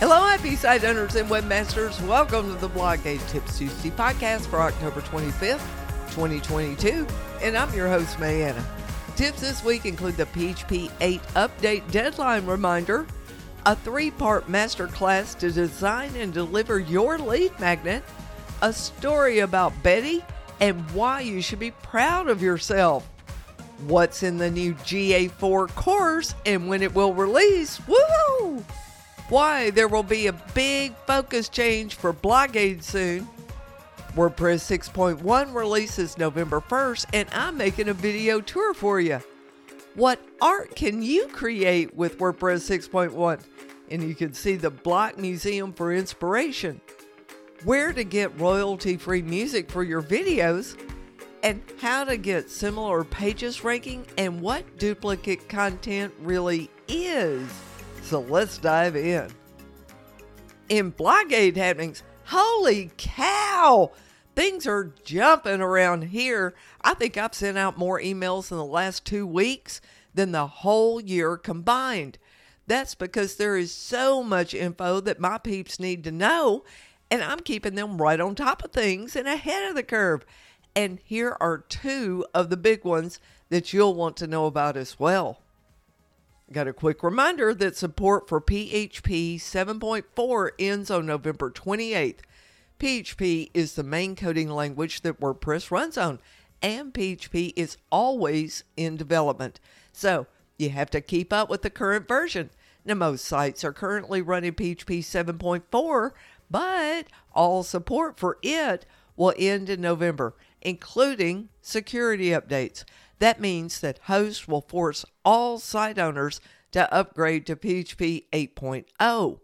Hello, happy site owners and webmasters. Welcome to the BlogAid Tips Tuesday podcast for October 25th, 2022. And I'm your host, Mayanna. Tips this week include the PHP 8 update deadline reminder, a three part masterclass to design and deliver your lead magnet, a story about Betty, and why you should be proud of yourself. What's in the new GA4 course and when it will release? Woo! Why there will be a big focus change for BlogAid soon. WordPress 6.1 releases November 1st, and I'm making a video tour for you. What art can you create with WordPress 6.1? And you can see the Block Museum for inspiration. Where to get royalty free music for your videos, and how to get similar pages ranking, and what duplicate content really is. So let's dive in. In BlogAid happenings, holy cow! Things are jumping around here. I think I've sent out more emails in the last two weeks than the whole year combined. That's because there is so much info that my peeps need to know, and I'm keeping them right on top of things and ahead of the curve. And here are two of the big ones that you'll want to know about as well. Got a quick reminder that support for PHP 7.4 ends on November 28th. PHP is the main coding language that WordPress runs on, and PHP is always in development. So you have to keep up with the current version. Now, most sites are currently running PHP 7.4, but all support for it will end in November, including security updates. That means that hosts will force all site owners to upgrade to PHP 8.0.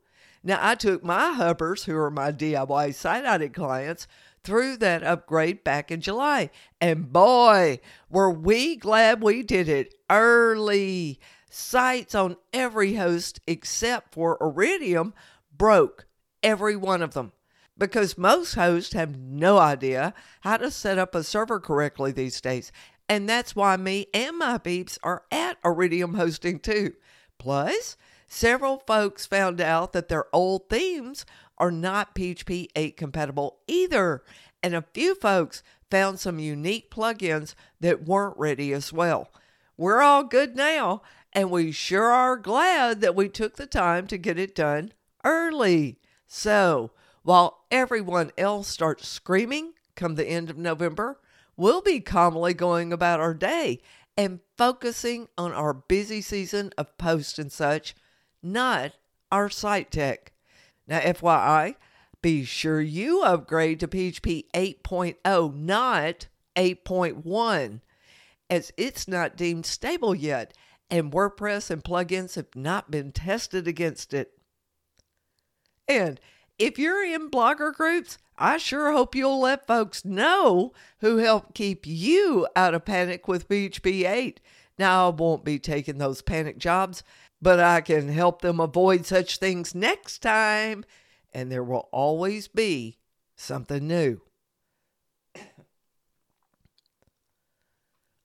Now, I took my hubbers, who are my DIY site audit clients, through that upgrade back in July. And boy, were we glad we did it early. Sites on every host except for Iridium broke, every one of them because most hosts have no idea how to set up a server correctly these days. And that's why me and my peeps are at Iridium Hosting too. Plus, several folks found out that their old themes are not PHP 8 compatible either. And a few folks found some unique plugins that weren't ready as well. We're all good now, and we sure are glad that we took the time to get it done early. So, while everyone else starts screaming come the end of November, we'll be calmly going about our day and focusing on our busy season of posts and such, not our site tech. Now, FYI, be sure you upgrade to PHP 8.0, not 8.1, as it's not deemed stable yet, and WordPress and plugins have not been tested against it. And if you're in blogger groups, I sure hope you'll let folks know who helped keep you out of panic with PHP 8. Now, I won't be taking those panic jobs, but I can help them avoid such things next time, and there will always be something new.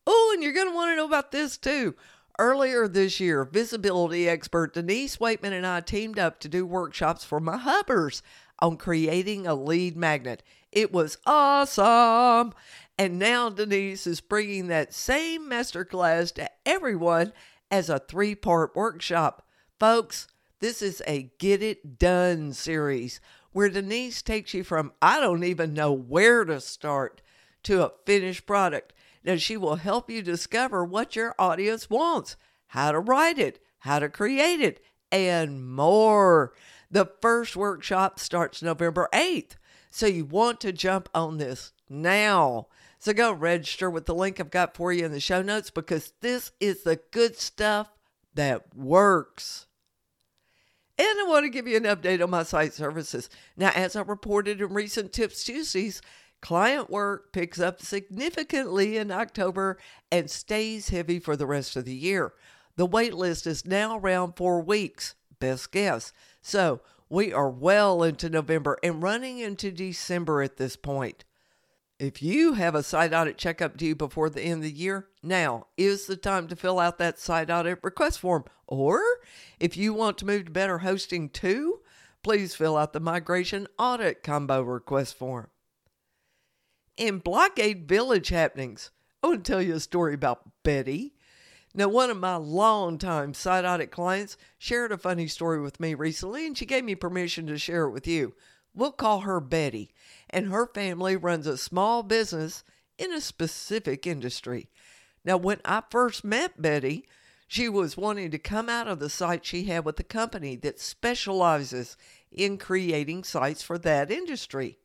oh, and you're going to want to know about this too. Earlier this year, visibility expert Denise Wakeman and I teamed up to do workshops for my hubbers on creating a lead magnet. It was awesome. And now Denise is bringing that same masterclass to everyone as a three part workshop. Folks, this is a Get It Done series where Denise takes you from I don't even know where to start to a finished product. Now, she will help you discover what your audience wants, how to write it, how to create it, and more. The first workshop starts November 8th. So you want to jump on this now. So go register with the link I've got for you in the show notes because this is the good stuff that works. And I want to give you an update on my site services. Now, as I reported in recent Tips Tuesdays, client work picks up significantly in October and stays heavy for the rest of the year. The wait list is now around four weeks, best guess. So we are well into November and running into December at this point. If you have a site audit checkup due before the end of the year, now is the time to fill out that site audit request form. Or if you want to move to better hosting too, please fill out the migration audit combo request form. In BlogAid Village happenings, I want to tell you a story about Betty. Now, one of my longtime site audit clients shared a funny story with me recently, and she gave me permission to share it with you. We'll call her Betty, and her family runs a small business in a specific industry. Now, when I first met Betty, she was wanting to come out of the site she had with the company that specializes in creating sites for that industry.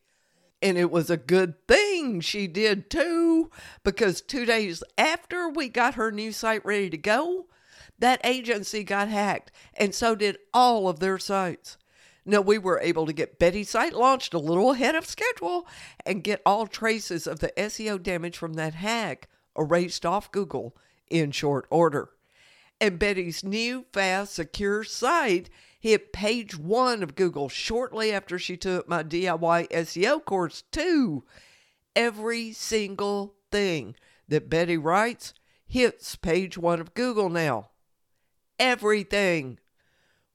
And it was a good thing she did too, because two days after we got her new site ready to go, that agency got hacked, and so did all of their sites. Now, we were able to get Betty's site launched a little ahead of schedule and get all traces of the SEO damage from that hack erased off Google in short order. And Betty's new, fast, secure site hit page one of Google shortly after she took my DIY SEO course, too. Every single thing that Betty writes hits page one of Google now. Everything.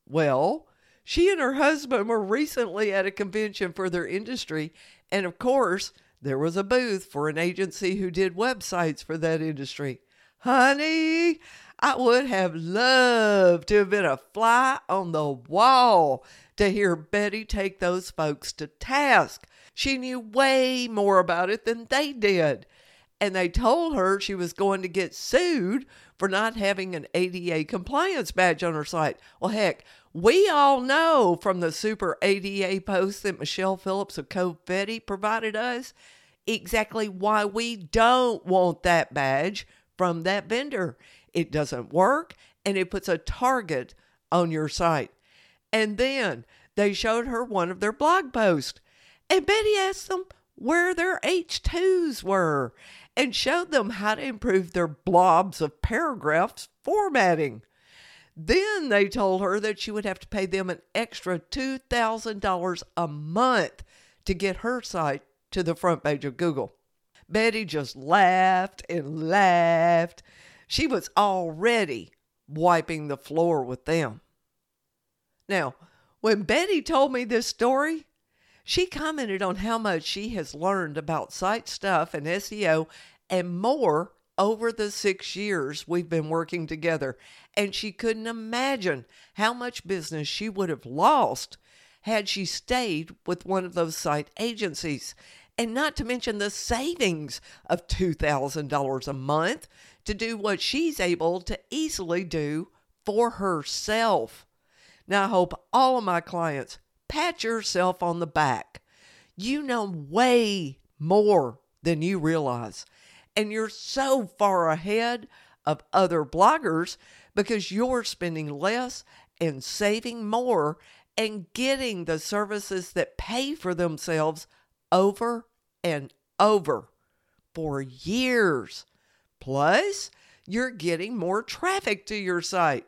Well, she and her husband were recently at a convention for their industry, and of course, there was a booth for an agency who did websites for that industry. Honey, I would have loved to have been a fly on the wall to hear Betty take those folks to task. She knew way more about it than they did. And they told her she was going to get sued for not having an ADA compliance badge on her site. Well, heck, we all know from the super ADA post that Michelle Phillips of Confetti provided us exactly why we don't want that badge from that vendor. It doesn't work and it puts a target on your site. And then they showed her one of their blog posts. And Betty asked them where their H2s were and showed them how to improve their blobs of paragraphs formatting. Then they told her that she would have to pay them an extra $2,000 a month to get her site to the front page of Google. Betty just laughed and laughed. She was already wiping the floor with them. Now, when Betty told me this story, she commented on how much she has learned about site stuff and SEO and more over the six years we've been working together, and she couldn't imagine how much business she would have lost had she stayed with one of those site agencies. And not to mention the savings of $2,000 a month to do what she's able to easily do for herself. Now, I hope all of my clients pat yourself on the back. You know way more than you realize and you're so far ahead of other bloggers because you're spending less and saving more and getting the services that pay for themselves over and over for years. Plus, you're getting more traffic to your site.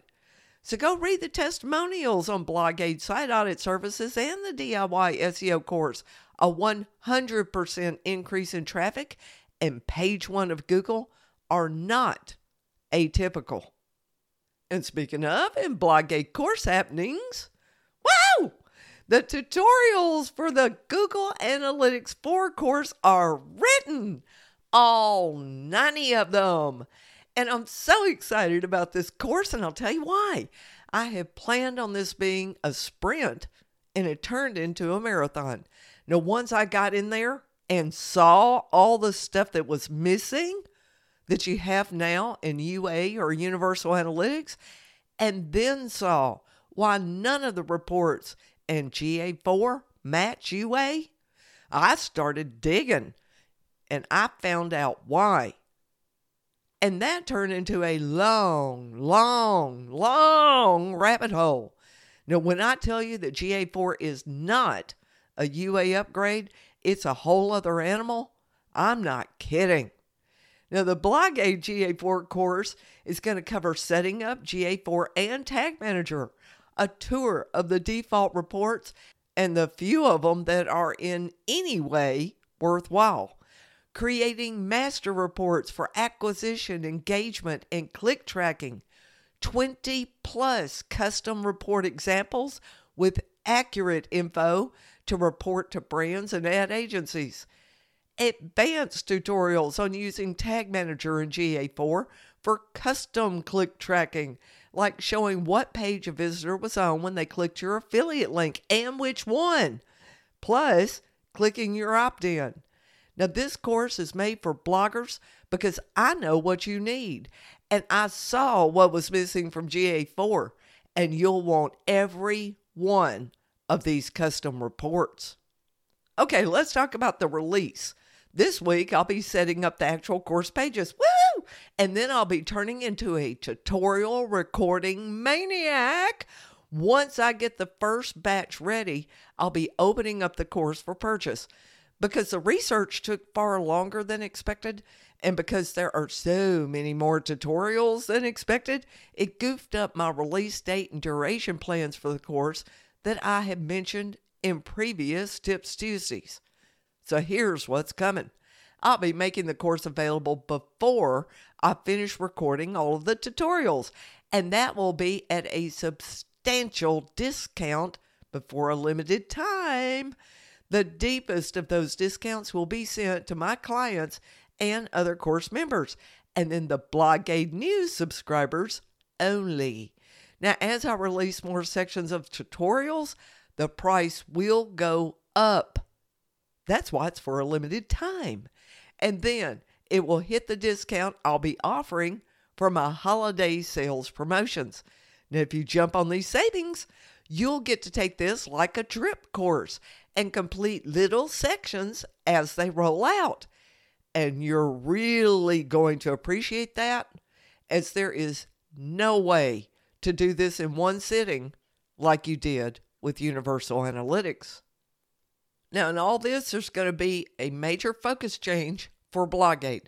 So go read the testimonials on BlogAid Site Audit Services and the DIY SEO course. A 100% increase in traffic and page one of Google are not atypical. And speaking of, in BlogAid course happenings! The tutorials for the Google Analytics 4 course are written, all 90 of them. And I'm so excited about this course, and I'll tell you why. I have planned on this being a sprint, and it turned into a marathon. Now, once I got in there, and saw all the stuff that was missing that you have now in UA or Universal Analytics, and then saw why none of the reports in GA4 match UA, I started digging and I found out why. And that turned into a long, long, long rabbit hole. Now, when I tell you that GA4 is not a UA upgrade, it's a whole other animal? I'm not kidding. Now, the BlogAid GA4 course is going to cover setting up GA4 and Tag Manager, a tour of the default reports, and the few of them that are in any way worthwhile, creating master reports for acquisition, engagement, and click tracking, 20 plus custom report examples with accurate info to report to brands and ad agencies. Advanced tutorials on using Tag Manager in GA4 for custom click tracking, like showing what page a visitor was on when they clicked your affiliate link and which one, plus clicking your opt in. Now, this course is made for bloggers because I know what you need and I saw what was missing from GA4, and you'll want every one of these custom reports. Okay, let's talk about the release. This week, I'll be setting up the actual course pages. Woo! And then I'll be turning into a tutorial recording maniac. Once I get the first batch ready, I'll be opening up the course for purchase. Because the research took far longer than expected, and because there are so many more tutorials than expected, it goofed up my release date and duration plans for the course that I had mentioned in previous Tips Tuesdays. So here's what's coming. I'll be making the course available before I finish recording all of the tutorials, and that will be at a substantial discount before a limited time. The deepest of those discounts will be sent to my clients and other course members, and then the BlogAid News subscribers only. Now, as I release more sections of tutorials, the price will go up. That's why it's for a limited time. And then it will hit the discount I'll be offering for my holiday sales promotions. Now, if you jump on these savings, you'll get to take this like a drip course and complete little sections as they roll out. And you're really going to appreciate that, as there is no way to do this in one sitting like you did with Universal Analytics. Now, in all this, there's going to be a major focus change for BlogAid.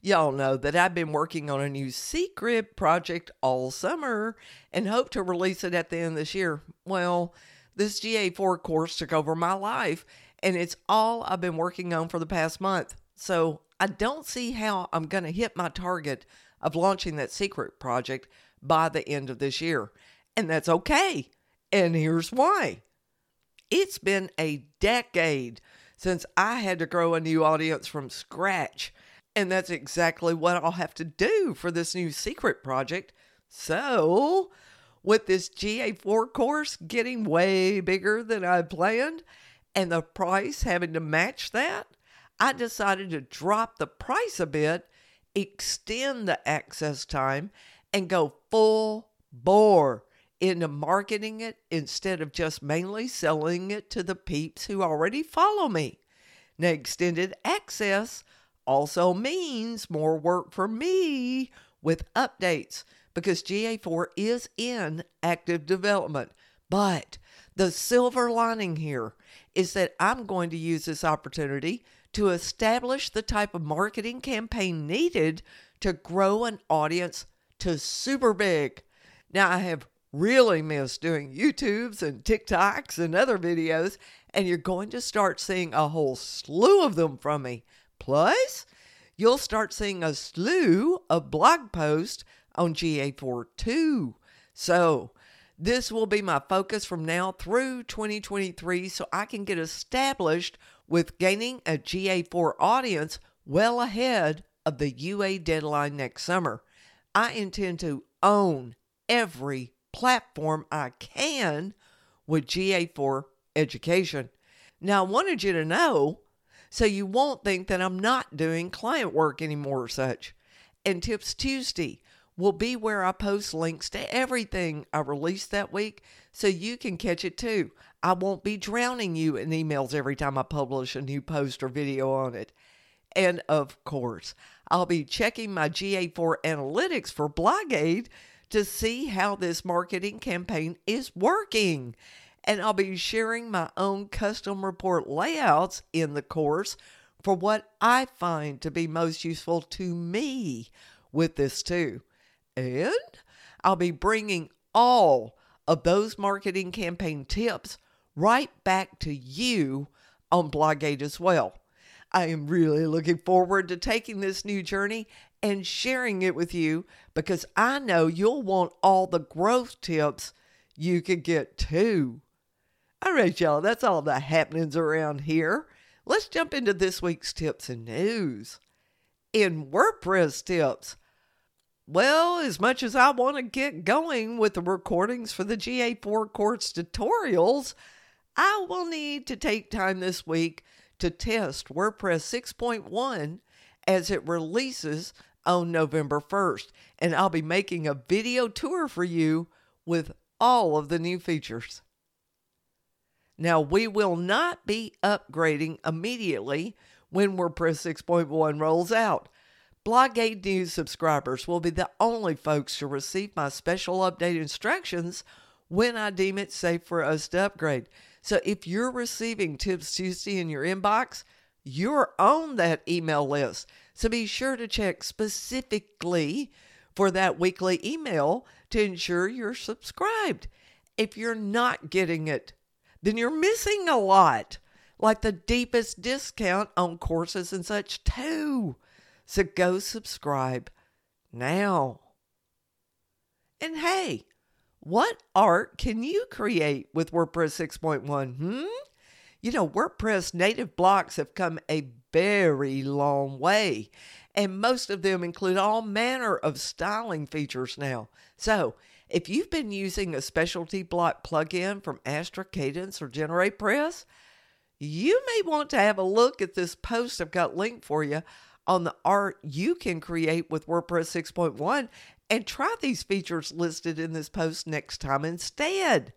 Y'all know that I've been working on a new secret project all summer and hope to release it at the end of this year. Well, this GA4 course took over my life, and it's all I've been working on for the past month. So I don't see how I'm going to hit my target of launching that secret project by the end of this year. And that's okay. And here's why. It's been a decade since I had to grow a new audience from scratch. And that's exactly what I'll have to do for this new secret project. So, with this GA4 course getting way bigger than I planned and the price having to match that, I decided to drop the price a bit, extend the access time, and go full bore into marketing it instead of just mainly selling it to the peeps who already follow me. Now, extended access also means more work for me with updates because GA4 is in active development. But the silver lining here is that I'm going to use this opportunity to establish the type of marketing campaign needed to grow an audience to super big. Now, I have really miss doing YouTubes and TikToks and other videos, and you're going to start seeing a whole slew of them from me. Plus, you'll start seeing a slew of blog posts on GA4 too. So, this will be my focus from now through 2023 so I can get established with gaining a GA4 audience well ahead of the UA deadline next summer. I intend to own every platform I can with GA4 education. Now, I wanted you to know so you won't think that I'm not doing client work anymore or such. And Tips Tuesday will be where I post links to everything I release that week so you can catch it too. I won't be drowning you in emails every time I publish a new post or video on it. And of course, I'll be checking my GA4 analytics for BlogAid to see how this marketing campaign is working. And I'll be sharing my own custom report layouts in the course for what I find to be most useful to me with this too. And I'll be bringing all of those marketing campaign tips right back to you on BlogAid as well. I am really looking forward to taking this new journey and sharing it with you because I know you'll want all the growth tips you can get too. All right, y'all, that's all the happenings around here. Let's jump into this week's tips and news. In WordPress tips, well, as much as I want to get going with the recordings for the GA4 course tutorials, I will need to take time this week to test WordPress 6.1 as it releases on November 1st. And I'll be making a video tour for you with all of the new features. Now, we will not be upgrading immediately when WordPress 6.1 rolls out. BlogAid News subscribers will be the only folks to receive my special update instructions when I deem it safe for us to upgrade. So if you're receiving Tips Tuesday in your inbox, you're on that email list. So be sure to check specifically for that weekly email to ensure you're subscribed. If you're not getting it, then you're missing a lot, like the deepest discount on courses and such, too. So go subscribe now. And hey, what art can you create with WordPress 6.1? Hmm? You know, WordPress native blocks have come a very long way, and most of them include all manner of styling features now. So, if you've been using a specialty block plugin from Astra Kadence or GeneratePress, you may want to have a look at this post I've got linked for you on the art you can create with WordPress 6.1 and try these features listed in this post next time instead.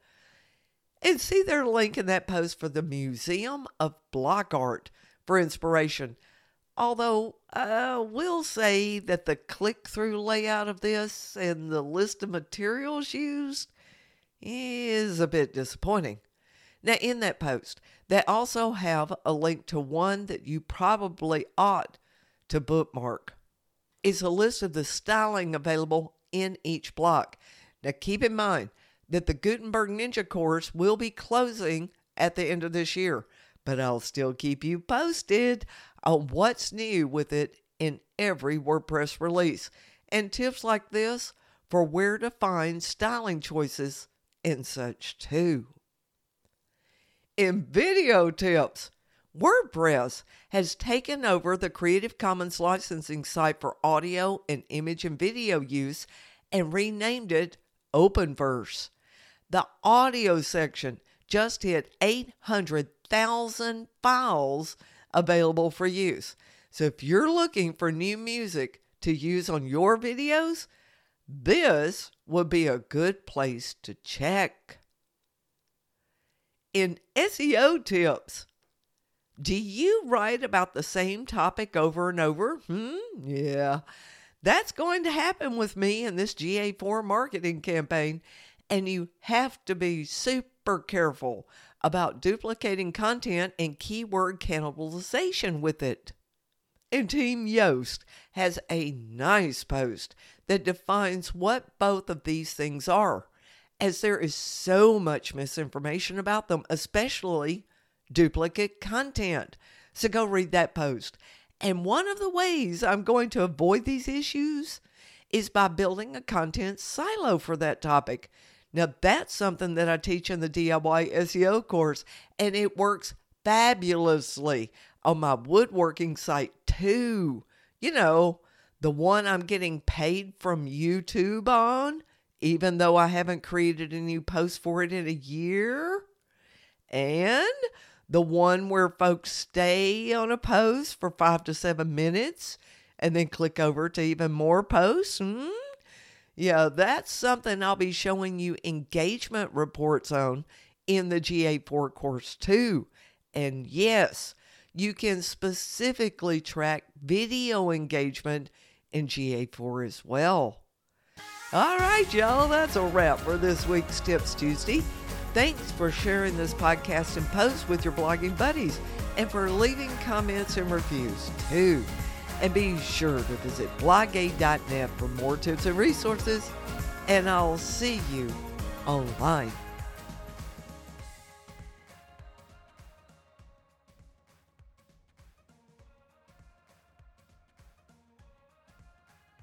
And see their link in that post for the Museum of Block Art for inspiration. Although uh, I will say that the click through layout of this and the list of materials used is a bit disappointing. Now, in that post, they also have a link to one that you probably ought to bookmark. It's a list of the styling available in each block. Now, keep in mind that the Gutenberg Ninja course will be closing at the end of this year, but I'll still keep you posted on what's new with it in every WordPress release and tips like this for where to find styling choices and such too. In video tips, WordPress has taken over the Creative Commons licensing site for audio and image and video use and renamed it Openverse. The audio section just hit 800,000 files available for use. So if you're looking for new music to use on your videos, this would be a good place to check. In SEO tips, do you write about the same topic over and over? Hmm, yeah. That's going to happen with me in this GA4 marketing campaign, and you have to be super careful about duplicating content and keyword cannibalization with it. And Team Yoast has a nice post that defines what both of these things are, as there is so much misinformation about them, especially duplicate content. So go read that post. And one of the ways I'm going to avoid these issues is by building a content silo for that topic. Now, that's something that I teach in the DIY SEO course, and it works fabulously on my woodworking site too. You know, the one I'm getting paid from YouTube on, even though I haven't created a new post for it in a year. And the one where folks stay on a post for five to seven minutes and then click over to even more posts. Hmm? Yeah, that's something I'll be showing you engagement reports on in the GA4 course too. And yes, you can specifically track video engagement in GA4 as well. All right, y'all, that's a wrap for this week's Tips Tuesday. Thanks for sharing this podcast and post with your blogging buddies and for leaving comments and reviews too. And be sure to visit blogaid.net for more tips and resources. And I'll see you online.